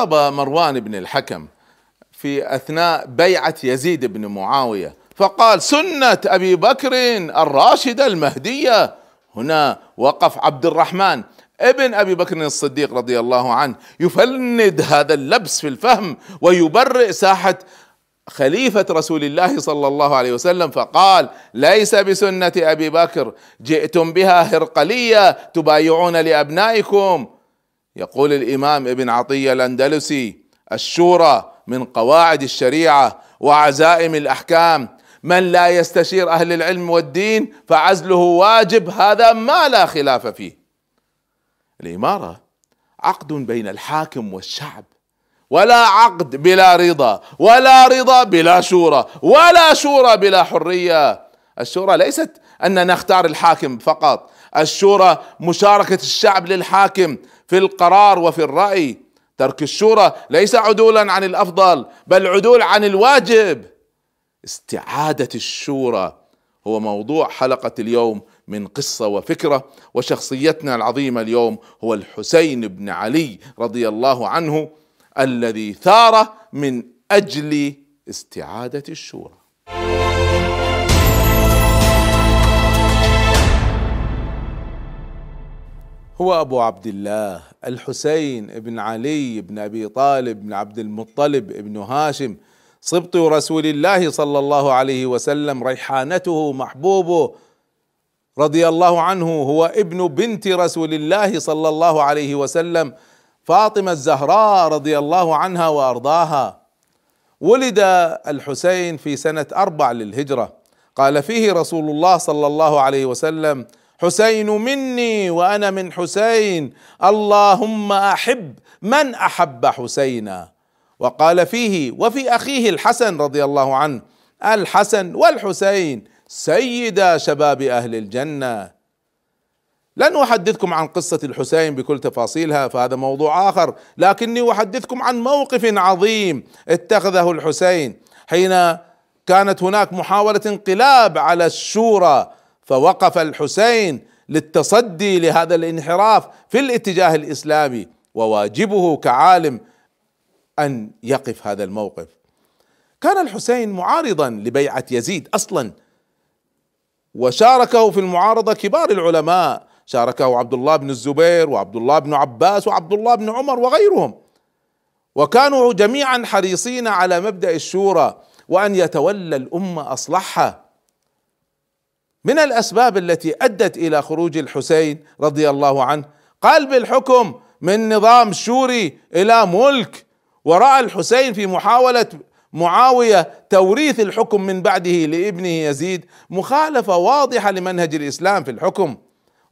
خطب مروان بن الحكم في أثناء بيعة يزيد بن معاوية فقال سنة أبي بكر الراشده المهديه هنا وقف عبد الرحمن ابن أبي بكر الصديق رضي الله عنه يفند هذا اللبس في الفهم ويبرئ ساحة خليفة رسول الله صلى الله عليه وسلم فقال ليس بسنة أبي بكر جئتم بها هرقلية تبايعون لأبنائكم. يقول الإمام ابن عطية الأندلسي الشورى من قواعد الشريعة وعزائم الأحكام. من لا يستشير أهل العلم والدين فعزله واجب هذا ما لا خلاف فيه. الإمارة عقد بين الحاكم والشعب ولا عقد بلا رضا ولا رضا بلا شورى ولا شورى بلا حرية. الشورى ليست أن نختار الحاكم فقط الشورى مشاركة الشعب للحاكم. في القرار وفي الرأي. ترك الشورى ليس عدولا عن الأفضل بل عدول عن الواجب. استعادة الشورى هو موضوع حلقة اليوم من قصة وفكرة وشخصيتنا العظيمة اليوم هو الحسين بن علي رضي الله عنه الذي ثار من أجل استعادة الشورى. هو أبو عبد الله الحسين بن علي بن أبي طالب بن عبد المطلب بن هاشم صبط رسول الله صلى الله عليه وسلم ريحانته محبوبه رضي الله عنه هو ابن بنت رسول الله صلى الله عليه وسلم فاطمة الزهراء رضي الله عنها وأرضاها. ولد الحسين في سنة أربع للهجرة. قال فيه رسول الله صلى الله عليه وسلم حسين مني وأنا من حسين. اللهم أحب من أحب حسينا وقال فيه وفي أخيه الحسن رضي الله عنه الحسن والحسين سيدا شباب أهل الجنة. لن أحدثكم عن قصة الحسين بكل تفاصيلها فهذا موضوع آخر لكني أحدثكم عن موقف عظيم اتخذه الحسين. حين كانت هناك محاولة انقلاب على الشورى فوقف الحسين للتصدي لهذا الانحراف في الاتجاه الإسلامي وواجبه كعالم أن يقف هذا الموقف. كان الحسين معارضا لبيعة يزيد أصلا وشاركه في المعارضة كبار العلماء شاركه عبد الله بن الزبير وعبد الله بن عباس وعبد الله بن عمر وغيرهم. وكانوا جميعا حريصين على مبدأ الشورى وأن يتولى الأمة أصلحها. من الأسباب التي أدت إلى خروج الحسين رضي الله عنه قلب الحكم من نظام شوري إلى ملك ورأى الحسين في محاولة معاوية توريث الحكم من بعده لابنه يزيد مخالفة واضحة لمنهج الإسلام في الحكم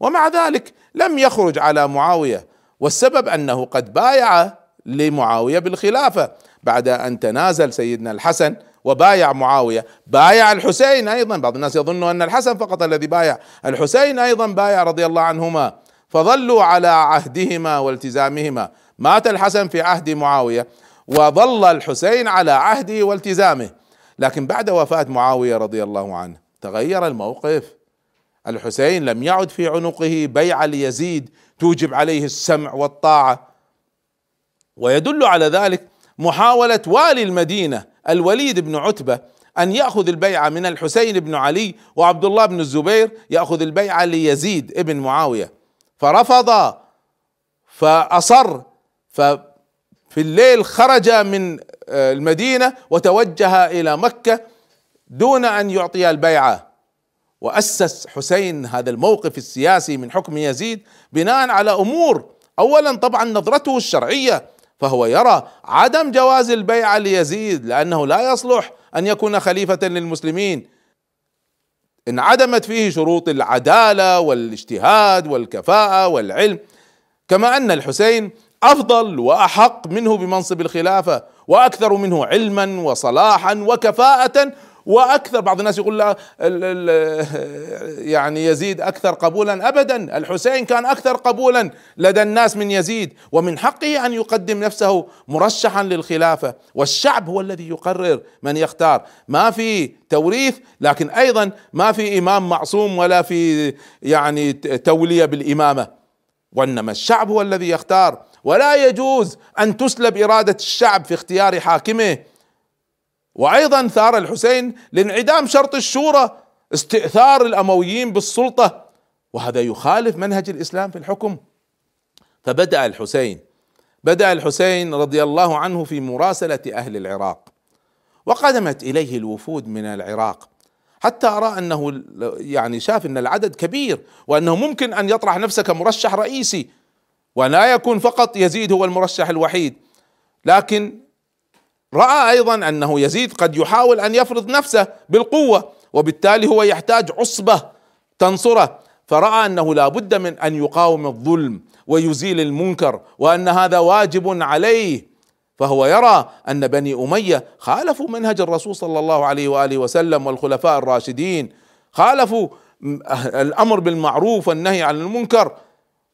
ومع ذلك لم يخرج على معاوية والسبب أنه قد بايع لمعاوية بالخلافة. بعد أن تنازل سيدنا الحسن وبايع معاوية. بايع الحسين أيضا. بعض الناس يظن أن الحسن فقط الذي بايع. الحسين أيضا بايع رضي الله عنهما. فظلوا على عهدهما والتزامهما. مات الحسن في عهد معاوية وظل الحسين على عهده والتزامه. لكن بعد وفاة معاوية رضي الله عنه تغير الموقف. الحسين لم يعد في عنقه بيعه ليزيد توجب عليه السمع والطاعة. ويدل على ذلك محاولة والي المدينة الوليد بن عتبة أن يأخذ البيعه من الحسين بن علي وعبد الله بن الزبير يأخذ البيعه ليزيد ابن معاوية. فرفض فأصر ففي الليل خرج من المدينة وتوجه إلى مكة دون أن يعطي البيعه وأسس حسين هذا الموقف السياسي من حكم يزيد بناء على أمور. اولا طبعا نظرته الشرعية فهو يرى عدم جواز البيعه ليزيد لأنه لا يصلح أن يكون خليفة للمسلمين. انعدمت فيه شروط العدالة والاجتهاد والكفاءة والعلم. كما أن الحسين أفضل وأحق منه بمنصب الخلافة وأكثر منه علما وصلاحا وكفاءة وأكثر بعض الناس يقول لا يعني يزيد أكثر قبولا ابدا. الحسين كان أكثر قبولا لدى الناس من يزيد ومن حقه أن يقدم نفسه مرشحا للخلافة. والشعب هو الذي يقرر من يختار. ما في توريث لكن أيضا ما في إمام معصوم ولا في يعني تولية بالإمامة. وإنما الشعب هو الذي يختار. ولا يجوز أن تسلب إرادة الشعب في اختيار حاكمه. وأيضا ثار الحسين لانعدام شرط الشورى استئثار الأمويين بالسلطة وهذا يخالف منهج الإسلام في الحكم. فبدأ الحسين بدأ الحسين رضي الله عنه في مراسلة أهل العراق وقدمت إليه الوفود من العراق حتى رأى أنه يعني شاف أن العدد كبير وأنه ممكن أن يطرح نفسه كمرشح رئيسي ولا يكون فقط يزيد هو المرشح الوحيد. لكن رأى أيضا أنه يزيد قد يحاول أن يفرض نفسه بالقوة وبالتالي هو يحتاج عصبة تنصره. فرأى أنه لا بد من أن يقاوم الظلم ويزيل المنكر وأن هذا واجب عليه. فهو يرى أن بني أمية خالفوا منهج الرسول صلى الله عليه وآله وسلم والخلفاء الراشدين خالفوا الأمر بالمعروف والنهي عن المنكر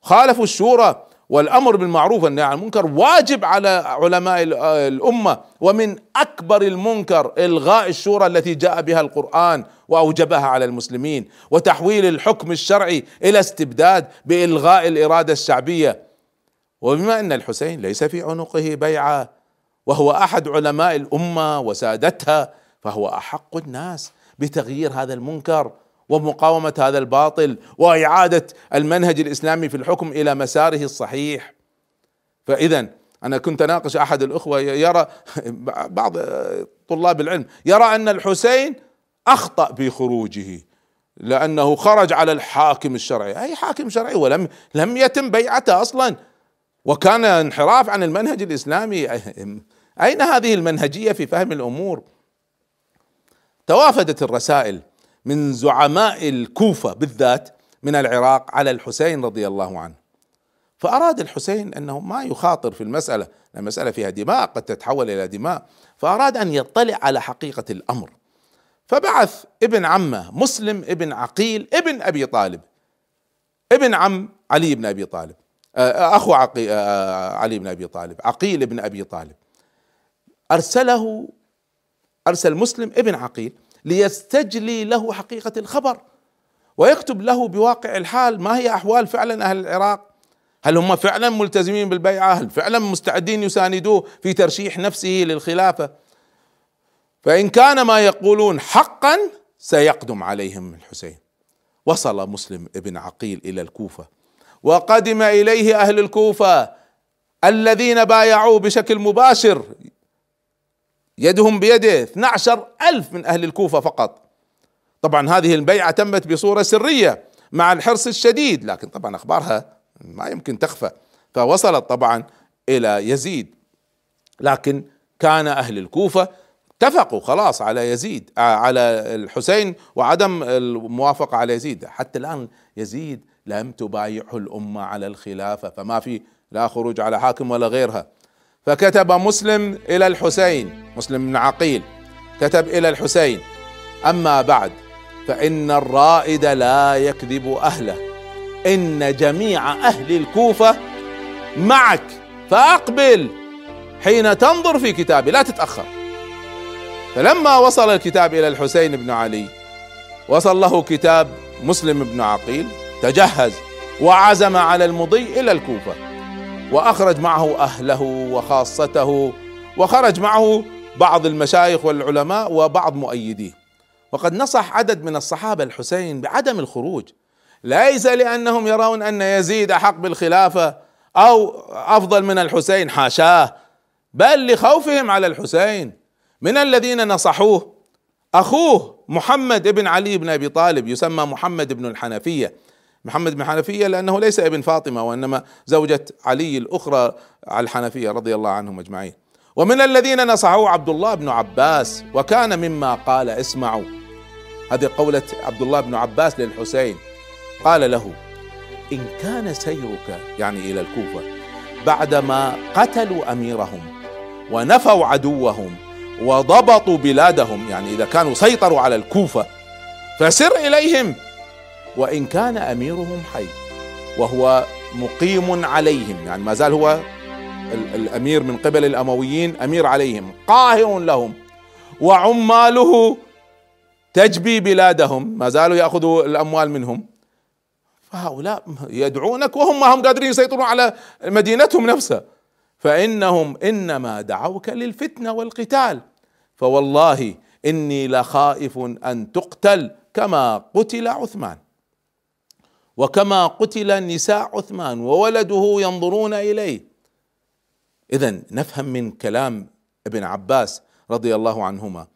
خالفوا الشورى. والأمر بالمعروف والنهي عن المنكر واجب على علماء الأمة. ومن أكبر المنكر إلغاء الشورى التي جاء بها القرآن وأوجبها على المسلمين وتحويل الحكم الشرعي إلى استبداد بإلغاء الإرادة الشعبية. وبما إن الحسين ليس في عنقه بيعة وهو أحد علماء الأمة وسادتها فهو أحق الناس بتغيير هذا المنكر. ومقاومة هذا الباطل وإعادة المنهج الإسلامي في الحكم إلى مساره الصحيح. فإذا أنا كنت أناقش أحد الأخوة يرى بعض طلاب العلم يرى أن الحسين أخطأ بخروجه لأنه خرج على الحاكم الشرعي. أي حاكم شرعي؟ ولم لم يتم بيعته أصلا. وكان انحراف عن المنهج الإسلامي. أين هذه المنهجية في فهم الأمور؟ توافدت الرسائل. من زعماء الكوفة بالذات من العراق على الحسين رضي الله عنه. فأراد الحسين أنه ما يخاطر في المسألة المسألة فيها دماء قد تتحول إلى دماء. فأراد أن يطلع على حقيقة الأمر. فبعث ابن عمه مسلم ابن عقيل ابن أبي طالب. ابن عم علي بن أبي طالب. آه، أخو عقي آه، علي بن أبي طالب. عقيل بن أبي طالب. أرسله أرسل مسلم ابن عقيل ليستجلي له حقيقة الخبر ويكتب له بواقع الحال ما هي أحوال فعلا أهل العراق؟ هل هم فعلا ملتزمين بالبيعة؟ هل فعلا مستعدين يساندوه في ترشيح نفسه للخلافة؟ فإن كان ما يقولون حقا سيقدم عليهم الحسين. وصل مسلم ابن عقيل إلى الكوفة وقدم إليه أهل الكوفة الذين بايعوه بشكل مباشر يدهم بيده 12 ألف من أهل الكوفة فقط. طبعا هذه البيعة تمت بصورة سرية مع الحرص الشديد لكن طبعا أخبارها ما يمكن تخفى فوصلت طبعا إلى يزيد. لكن كان أهل الكوفة اتفقوا خلاص على يزيد على الحسين وعدم الموافقة على يزيد. حتى الآن يزيد لم تبايعه الأمة على الخلافة فما في لا خروج على حاكم ولا غيرها. فكتب مسلم إلى الحسين مسلم بن عقيل كتب إلى الحسين. أما بعد فإن الرائد لا يكذب أهله. إن جميع أهل الكوفة معك فأقبل حين تنظر في كتابي لا تتأخر. فلما وصل الكتاب إلى الحسين بن علي وصل له كتاب مسلم بن عقيل تجهز وعزم على المضي إلى الكوفة. وأخرج معه أهله وخاصته وخرج معه بعض المشايخ والعلماء وبعض مؤيديه. وقد نصح عدد من الصحابة الحسين بعدم الخروج. ليس لأنهم يرون أن يزيد احق بالخلافة أو أفضل من الحسين حاشاه بل لخوفهم على الحسين. من الذين نصحوه أخوه محمد بن علي بن أبي طالب يسمى محمد بن الحنفية. محمد بن حنفية لأنه ليس ابن فاطمة وإنما زوجة علي الأخرى على الحنفية رضي الله عنهم أجمعين. ومن الذين نصحوا عبد الله بن عباس وكان مما قال اسمعوا. هذه قولة عبد الله بن عباس للحسين. قال له إن كان سيرك يعني إلى الكوفة بعدما قتلوا أميرهم ونفوا عدوهم وضبطوا بلادهم يعني إذا كانوا سيطروا على الكوفة فسر إليهم وإن كان أميرهم حي وهو مقيم عليهم يعني ما زال هو الأمير من قبل الأمويين أمير عليهم قاهر لهم وعماله تجبي بلادهم ما زالوا يأخذوا الأموال منهم. فهؤلاء يدعونك وهم ما هم قادرين يسيطرون على مدينتهم نفسها. فإنهم إنما دعوك للفتنة والقتال. فوالله إني لخائف أن تقتل كما قتل عثمان. وكما قتل نساء عثمان وولده ينظرون إليه. اذا نفهم من كلام ابن عباس رضي الله عنهما.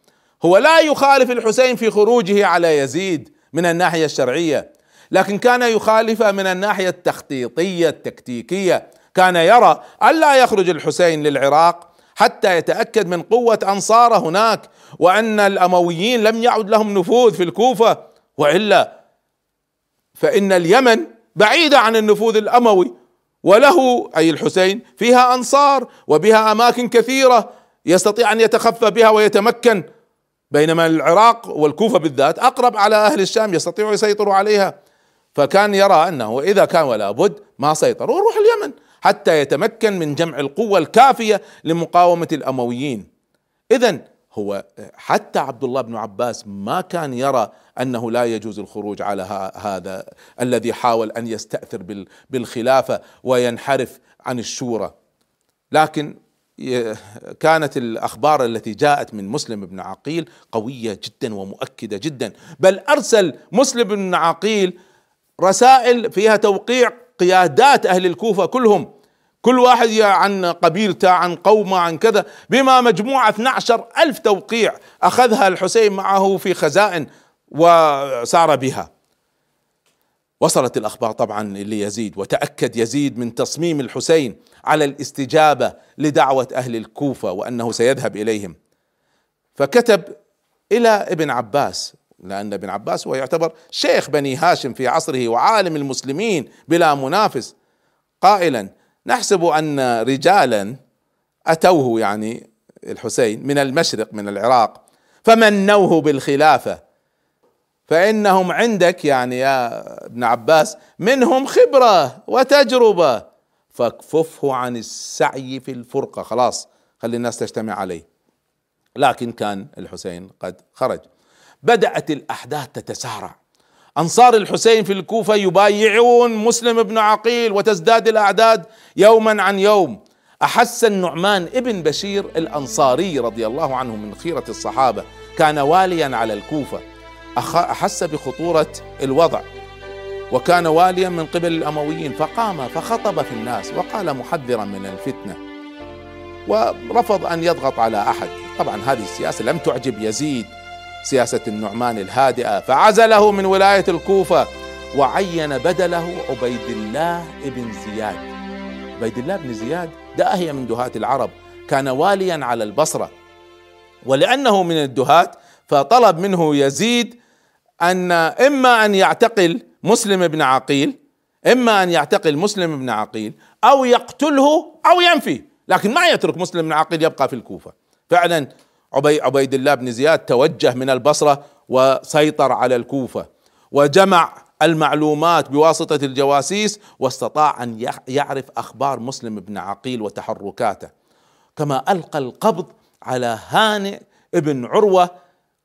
هو لا يخالف الحسين في خروجه على يزيد من الناحية الشرعية لكن كان يخالف من الناحية التخطيطية التكتيكية. كان يرى الا يخرج الحسين للعراق حتى يتأكد من قوة انصاره هناك وأن الأمويين لم يعد لهم نفوذ في الكوفة وإلا فإن اليمن بعيدة عن النفوذ الأموي وله أي الحسين فيها أنصار وبها أماكن كثيرة يستطيع أن يتخفى بها ويتمكن بينما العراق والكوفة بالذات أقرب على أهل الشام يستطيعوا يسيطروا عليها. فكان يرى أنه إذا كان ولا بد ما سيطر وروح اليمن حتى يتمكن من جمع القوة الكافية لمقاومة الأمويين. إذا هو حتى عبد الله بن عباس ما كان يرى أنه لا يجوز الخروج على هذا الذي حاول أن يستأثر بالخلافة وينحرف عن الشورى. لكن كانت الأخبار التي جاءت من مسلم بن عقيل قوية جدا ومؤكدة جدا. بل أرسل مسلم بن عقيل رسائل فيها توقيع قيادات أهل الكوفة كلهم كل واحد عن قبيلته عن قومه عن كذا. بما مجموعة 12 ألف توقيع أخذها الحسين معه في خزائن وسار بها. وصلت الأخبار طبعا ليزيد وتأكد يزيد من تصميم الحسين على الاستجابة لدعوة أهل الكوفة وأنه سيذهب إليهم. فكتب إلى ابن عباس لأن ابن عباس هو يعتبر شيخ بني هاشم في عصره وعالم المسلمين بلا منافس قائلا نحسب أن رجالا أتوه يعني الحسين من المشرق من العراق فمنوه بالخلافة. فإنهم عندك يعني يا ابن عباس منهم خبرة وتجربة. فاكففه عن السعي في الفرقة. خلاص خلي الناس تجتمع عليه. لكن كان الحسين قد خرج. بدأت الأحداث تتسارع. أنصار الحسين في الكوفة يبايعون مسلم بن عقيل وتزداد الأعداد يوما عن يوم. أحس النعمان ابن بشير الأنصاري رضي الله عنه من خيرة الصحابة كان واليا على الكوفة. أحس بخطورة الوضع وكان واليا من قبل الأمويين فقام فخطب في الناس وقال محذرا من الفتنة ورفض أن يضغط على أحد. طبعا هذه السياسة لم تعجب يزيد. سياسة النعمان الهادئة فعزله من ولاية الكوفة وعين بدله عبيد الله بن زياد. عبيد الله بن زياد داهية من دهاة العرب كان واليا على البصرة. ولأنه من الدهاة فطلب منه يزيد أن إما أن يعتقل مسلم بن عقيل إما أن يعتقل مسلم بن عقيل أو يقتله أو ينفي لكن ما يترك مسلم بن عقيل يبقى في الكوفة. فعلا عبي عبيد الله بن زياد توجه من البصرة وسيطر على الكوفة وجمع المعلومات بواسطة الجواسيس واستطاع أن يعرف أخبار مسلم بن عقيل وتحركاته. كما ألقى القبض على هانئ ابن عروة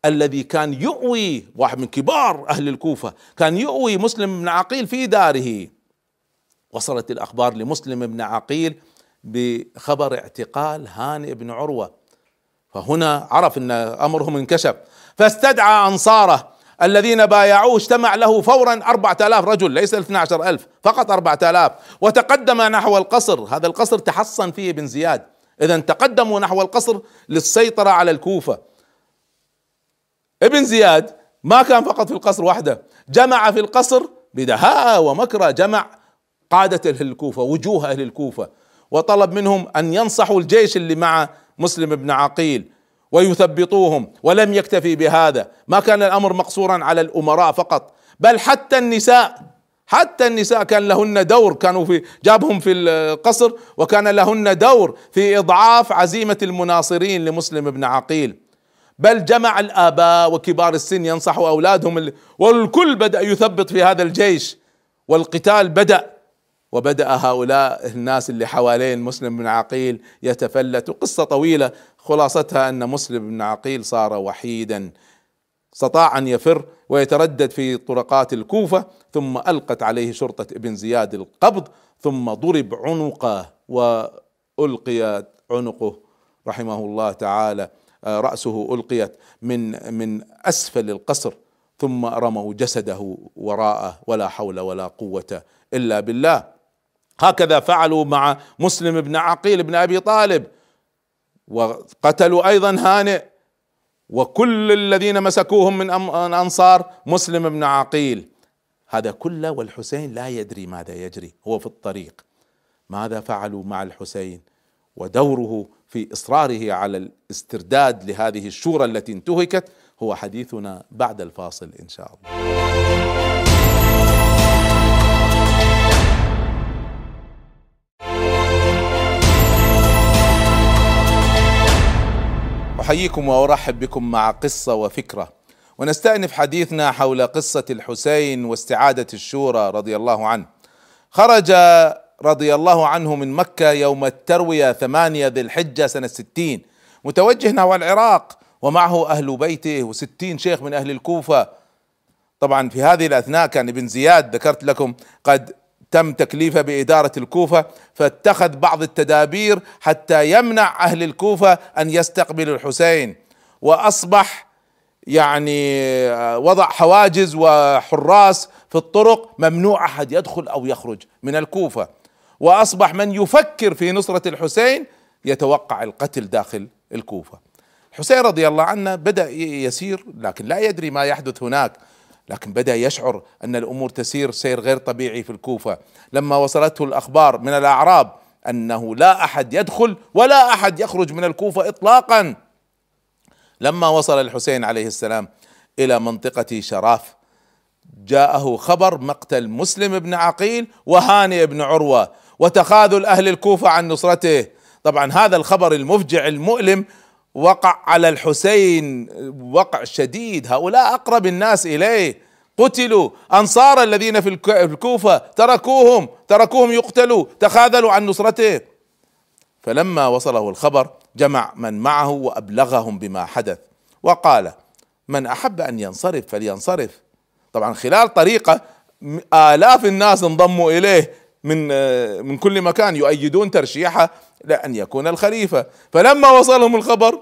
الذي كان يؤوي واحد من كبار أهل الكوفة كان يؤوي مسلم بن عقيل في داره. وصلت الأخبار لمسلم بن عقيل بخبر اعتقال هانئ بن عروة. فهنا عرف إن أمرهم انكشف. فاستدعى أنصاره الذين بايعوه اجتمع له فورا أربعة آلاف رجل ليس الاثنى عشر ألف فقط أربعة آلاف. وتقدم نحو القصر هذا القصر تحصن فيه ابن زياد. إذا تقدموا نحو القصر للسيطرة على الكوفة. ابن زياد ما كان فقط في القصر وحده جمع في القصر بدهاء ومكره جمع قادة أهل الكوفة وجوه أهل الكوفة وطلب منهم أن ينصحوا الجيش اللي مع مسلم بن عقيل ويثبطوهم ولم يكتفي بهذا. ما كان الأمر مقصورا على الأمراء فقط بل حتى النساء حتى النساء كان لهن دور. كانوا في جابهم في القصر وكان لهن دور في إضعاف عزيمة المناصرين لمسلم بن عقيل. بل جمع الآباء وكبار السن ينصحوا أولادهم والكل بدأ يثبط في هذا الجيش والقتال بدأ. وبدأ هؤلاء الناس اللي حوالين مسلم بن عقيل يتفلتوا. قصة طويلة خلاصتها أن مسلم بن عقيل صار وحيدا. استطاع أن يفر ويتردد في طرقات الكوفة ثم ألقت عليه شرطة ابن زياد القبض ثم ضرب عنقه وألقي عنقه. رحمه الله تعالى آه، رأسه ألقيت من من أسفل القصر ثم رموا جسده وراءه ولا حول ولا قوة إلا بالله. هكذا فعلوا مع مسلم بن عقيل بن أبي طالب وقتلوا أيضا هانئ وكل الذين مسكوهم من أنصار مسلم بن عقيل. هذا كله والحسين لا يدري ماذا يجري هو في الطريق. ماذا فعلوا مع الحسين؟ ودوره في إصراره على الاسترداد لهذه الشورى التي انتهكت هو حديثنا بعد الفاصل إن شاء الله. أحييكم وأرحب بكم مع قصة وفكرة. ونستأنف حديثنا حول قصة الحسين واستعادة الشورى رضي الله عنه. خرج رضي الله عنه من مكة يوم التروية ثمانية ذي الحجة سنة ستين متوجه نحو العراق ومعه أهل بيته وستين شيخ من أهل الكوفة. طبعا في هذه الأثناء كان ابن زياد ذكرت لكم قد تم تكليفه بإدارة الكوفة فاتخذ بعض التدابير حتى يمنع أهل الكوفة أن يستقبلوا الحسين. وأصبح يعني وضع حواجز وحراس في الطرق ممنوع أحد يدخل أو يخرج من الكوفة. وأصبح من يفكر في نصرة الحسين يتوقع القتل داخل الكوفة. الحسين رضي الله عنه بدأ يسير لكن لا يدري ما يحدث هناك. لكن بدأ يشعر أن الأمور تسير سير غير طبيعي في الكوفة. لما وصلته الأخبار من الأعراب أنه لا أحد يدخل ولا أحد يخرج من الكوفة اطلاقا. لما وصل الحسين عليه السلام إلى منطقة شراف جاءه خبر مقتل مسلم بن عقيل وهانئ بن عروة وتخاذل أهل الكوفة عن نصرته. طبعا هذا الخبر المفجع المؤلم وقع على الحسين وقع شديد. هؤلاء أقرب الناس إليه. قتلوا أنصار الذين في الكوفة. تركوهم تركوهم يقتلوا تخاذلوا عن نصرته. فلما وصله الخبر جمع من معه وأبلغهم بما حدث. وقال من أحب أن ينصرف فلينصرف. طبعا خلال طريقة آلاف الناس انضموا إليه. من من كل مكان يؤيدون ترشيحه لأن يكون الخليفة. فلما وصلهم الخبر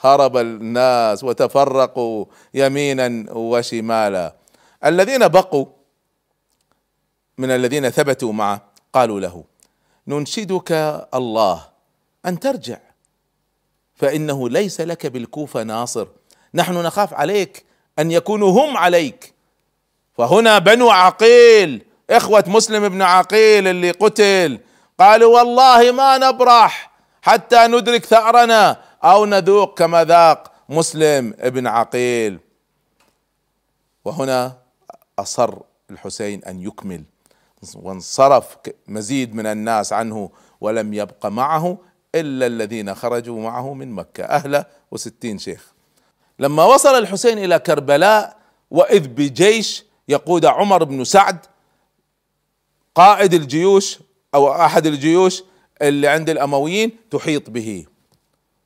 هرب الناس وتفرقوا يمينا وشمالا. الذين بقوا من الذين ثبتوا معه قالوا له ننشدك الله أن ترجع فإنه ليس لك بالكوفة ناصر. نحن نخاف عليك أن يكونوا هم عليك. فهنا بنو عقيل إخوة مسلم بن عقيل اللي قتل قالوا والله ما نبرح حتى ندرك ثأرنا أو نذوق كما ذاق مسلم ابن عقيل. وهنا أصر الحسين أن يكمل وانصرف مزيد من الناس عنه ولم يبق معه إلا الذين خرجوا معه من مكة. أهله وستين شيخ. لما وصل الحسين إلى كربلاء وإذ بجيش يقود عمر بن سعد قائد الجيوش أو أحد الجيوش اللي عند الأمويين تحيط به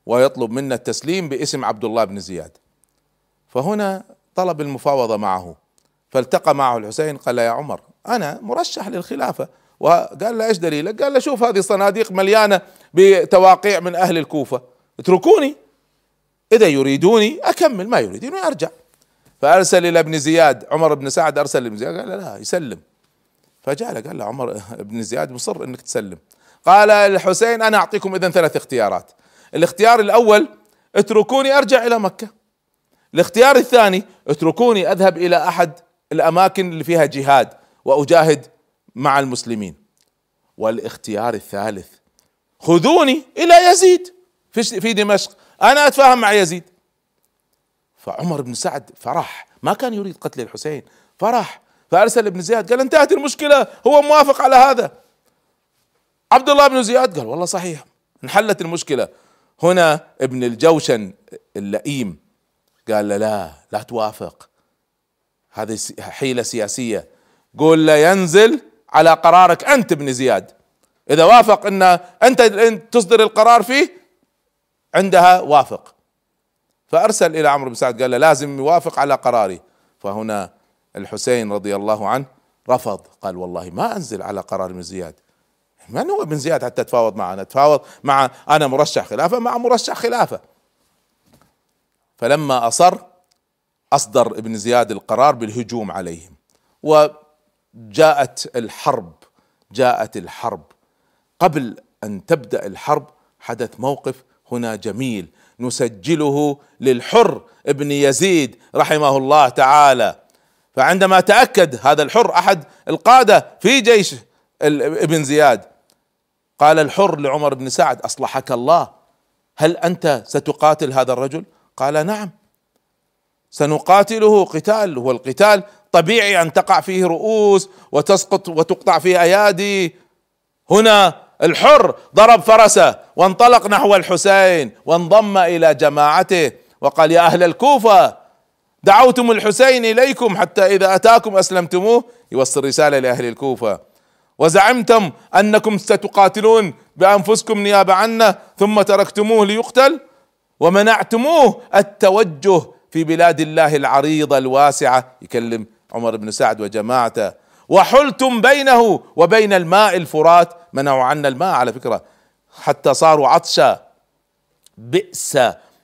ويطلب منا التسليم باسم عبد الله بن زياد. فهنا طلب المفاوضة معه فالتقى معه الحسين قال يا عمر أنا مرشح للخلافة. وقال له إيش دليلك؟ قال له شوف هذه الصناديق مليانة بتواقيع من أهل الكوفة. اتركوني. إذا يريدوني أكمل ما يريدوني أرجع. فأرسل إلى ابن زياد عمر بن سعد أرسل لابن زياد قال لا يسلم. فجاء له قال له عمر بن زياد مصر إنك تسلم. قال الحسين أنا أعطيكم اذا ثلاث اختيارات. الاختيار الأول اتركوني أرجع إلى مكة. الاختيار الثاني اتركوني أذهب إلى أحد الأماكن اللي فيها جهاد وأجاهد مع المسلمين. والاختيار الثالث خذوني إلى يزيد في في دمشق. أنا أتفاهم مع يزيد. فعمر بن سعد فرح. ما كان يريد قتل الحسين فرح. فأرسل ابن زياد قال انتهت المشكلة هو موافق على هذا. عبد الله بن زياد قال والله صحيح انحلت المشكلة. هنا ابن الجوشن اللئيم قال له لا لا توافق. هذه حيلة سياسية. قول له ينزل على قرارك أنت ابن زياد. إذا وافق إن أنت تصدر القرار فيه عندها وافق. فأرسل إلى عمرو بن سعد قال له لازم يوافق على قراري. فهنا الحسين رضي الله عنه رفض. قال والله ما أنزل على قرار ابن زياد. من هو ابن زياد حتى تفاوض معنا. تفاوض مع أنا مرشح خلافة مع مرشح خلافة. فلما أصر أصدر ابن زياد القرار بالهجوم عليهم. وجاءت الحرب جاءت الحرب. قبل أن تبدأ الحرب حدث موقف هنا جميل. نسجله للحر ابن يزيد رحمه الله تعالى. فعندما تأكد هذا الحر أحد القادة في جيش ابن زياد. قال الحر لعمر بن سعد أصلحك الله. هل أنت ستقاتل هذا الرجل؟ قال نعم. سنقاتله قتال والقتال طبيعي أن تقع فيه رؤوس وتسقط وتقطع فيه أيادي. هنا الحر ضرب فرسه وانطلق نحو الحسين وانضم إلى جماعته وقال يا أهل الكوفة دعوتم الحسين إليكم حتى إذا أتاكم أسلمتموه. يوصل رساله لأهل الكوفة. وزعمتم أنكم ستقاتلون بأنفسكم نيابه عنه ثم تركتموه ليقتل. ومنعتموه التوجه في بلاد الله العريضة الواسعة. يكلم عمر بن سعد وجماعته. وحلتم بينه وبين الماء الفرات. منعوا عنا الماء على فكرة. حتى صاروا عطشا. بئس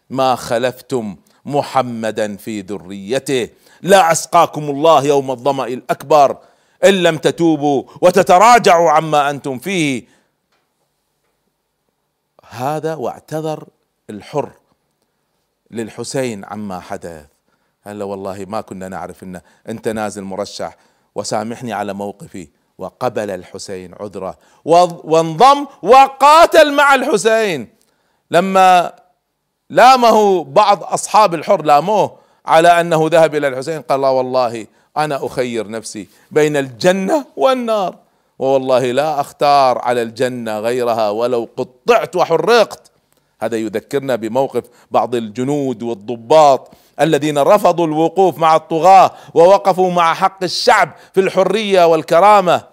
ما خلفتم. محمدا في ذريته. لا أسقاكم الله يوم الظمأ الأكبر. إن لم تتوبوا وتتراجعوا عما أنتم فيه. هذا واعتذر الحر للحسين عما حدث. قال له والله ما كنا نعرف ان أنت نازل مرشح وسامحني على موقفي. وقبل الحسين عذره. وانضم وقاتل مع الحسين. لما لامه بعض أصحاب الحر لاموه على أنه ذهب إلى الحسين قال لا والله أنا أخير نفسي بين الجنة والنار. ووالله لا أختار على الجنة غيرها ولو قطعت وحرقت. هذا يذكرنا بموقف بعض الجنود والضباط الذين رفضوا الوقوف مع الطغاة ووقفوا مع حق الشعب في الحرية والكرامة.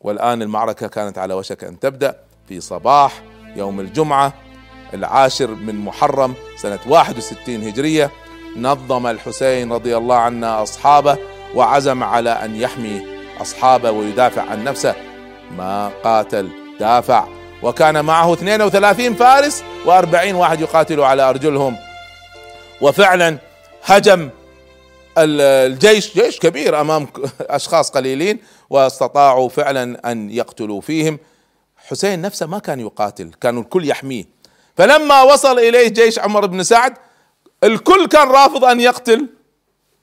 والآن المعركة كانت على وشك أن تبدأ في صباح يوم الجمعة. العاشر من محرم سنة 61 هجرية نظم الحسين رضي الله عنه أصحابه وعزم على أن يحمي أصحابه ويدافع عن نفسه. ما قاتل دافع. وكان معه 32 فارس و40 واحد يقاتل على أرجلهم. وفعلا هجم الجيش جيش كبير أمام أشخاص قليلين واستطاعوا فعلا أن يقتلوا فيهم. حسين نفسه ما كان يقاتل كانوا الكل يحميه. فلما وصل إليه جيش عمر بن سعد الكل كان رافض أن يقتل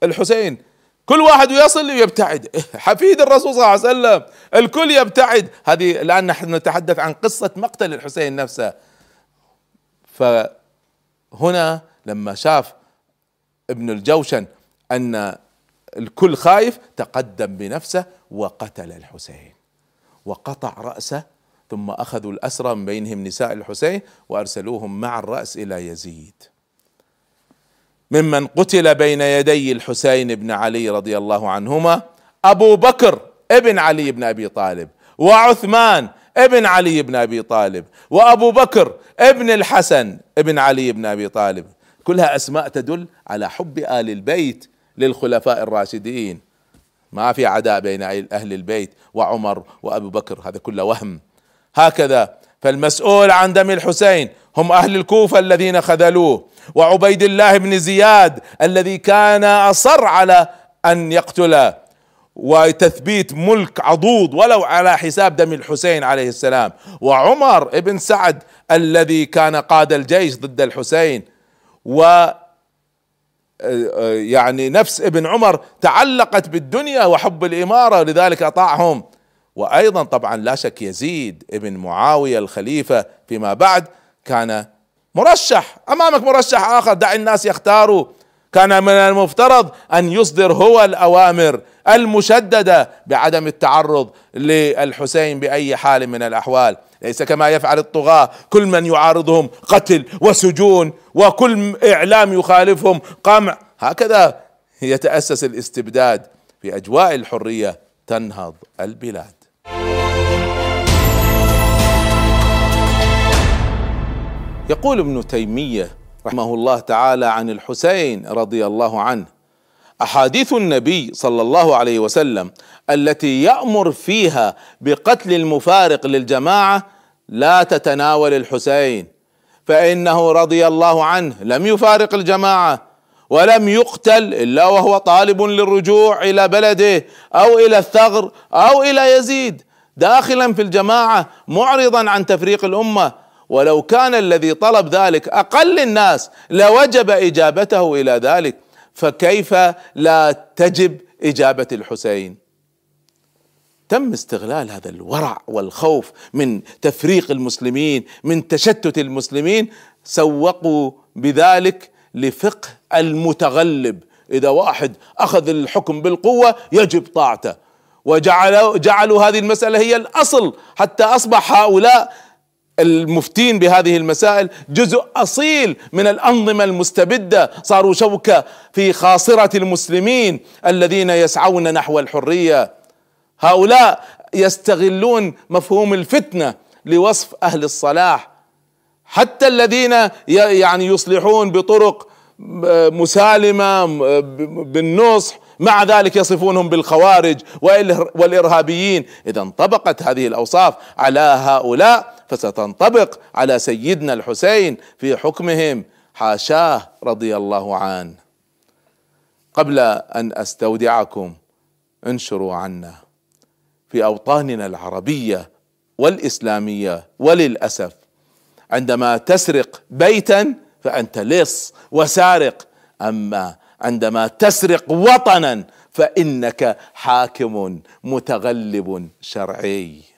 الحسين. كل واحد يصل ويبتعد. حفيد الرسول صلى الله عليه وسلم الكل يبتعد. هذه الآن نحن نتحدث عن قصة مقتل الحسين نفسه. فهنا لما شاف ابن الجوشن أن الكل خايف تقدم بنفسه وقتل الحسين. وقطع رأسه ثم أخذوا الأسرى من بينهم نساء الحسين وأرسلوهم مع الرأس إلى يزيد. ممن قتل بين يدي الحسين بن علي رضي الله عنهما أبو بكر ابن علي بن أبي طالب وعثمان ابن علي بن أبي طالب وأبو بكر ابن الحسن ابن علي بن أبي طالب. كلها أسماء تدل على حب آل البيت للخلفاء الراشدين. ما في عداء بين أهل البيت وعمر وأبو بكر هذا كله وهم. هكذا. فالمسؤول عن دم الحسين هم أهل الكوفة الذين خذلوه وعبيد الله بن زياد الذي كان أصر على أن يقتله. وتثبيت ملك عضوض ولو على حساب دم الحسين عليه السلام. وعمر بن سعد الذي كان قاد الجيش ضد الحسين. و يعني نفس ابن عمر تعلقت بالدنيا وحب الإمارة لذلك أطاعهم. وأيضا طبعا لا شك يزيد ابن معاوية الخليفة فيما بعد كان مرشح أمامك مرشح آخر دع الناس يختاروا. كان من المفترض أن يصدر هو الأوامر المشددة بعدم التعرض للحسين بأي حال من الأحوال. ليس كما يفعل الطغاة كل من يعارضهم قتل وسجون وكل إعلام يخالفهم قمع. هكذا يتأسس الاستبداد في أجواء الحرية تنهض البلاد. يقول ابن تيمية رحمه الله تعالى عن الحسين رضي الله عنه أحاديث النبي صلى الله عليه وسلم التي يأمر فيها بقتل المفارق للجماعة لا تتناول الحسين فإنه رضي الله عنه لم يفارق الجماعة ولم يقتل إلا وهو طالب للرجوع إلى بلده أو إلى الثغر أو إلى يزيد داخلا في الجماعة معرضا عن تفريق الأمة ولو كان الذي طلب ذلك أقل الناس لوجب إجابته إلى ذلك. فكيف لا تجب إجابة الحسين؟ تم استغلال هذا الورع والخوف من تفريق المسلمين من تشتت المسلمين. سوقوا بذلك لفقه المتغلب. إذا واحد أخذ الحكم بالقوة يجب طاعته. وجعلوا جعلوا هذه المسألة هي الأصل حتى أصبح هؤلاء المفتين بهذه المسائل جزء أصيل من الأنظمة المستبدة. صاروا شوكة في خاصرة المسلمين الذين يسعون نحو الحرية. هؤلاء يستغلون مفهوم الفتنة لوصف أهل الصلاح. حتى الذين يعني يصلحون بطرق مسالمة بالنصح مع ذلك يصفونهم بالخوارج والإرهابيين. إذا انطبقت هذه الأوصاف على هؤلاء فستنطبق على سيدنا الحسين في حكمهم. حاشاه رضي الله عنه. قبل أن أستودعكم انشروا عنا في أوطاننا العربية والإسلامية وللأسف. عندما تسرق بيتا فأنت لص وسارق. أما عندما تسرق وطنا فإنك حاكم متغلب شرعي.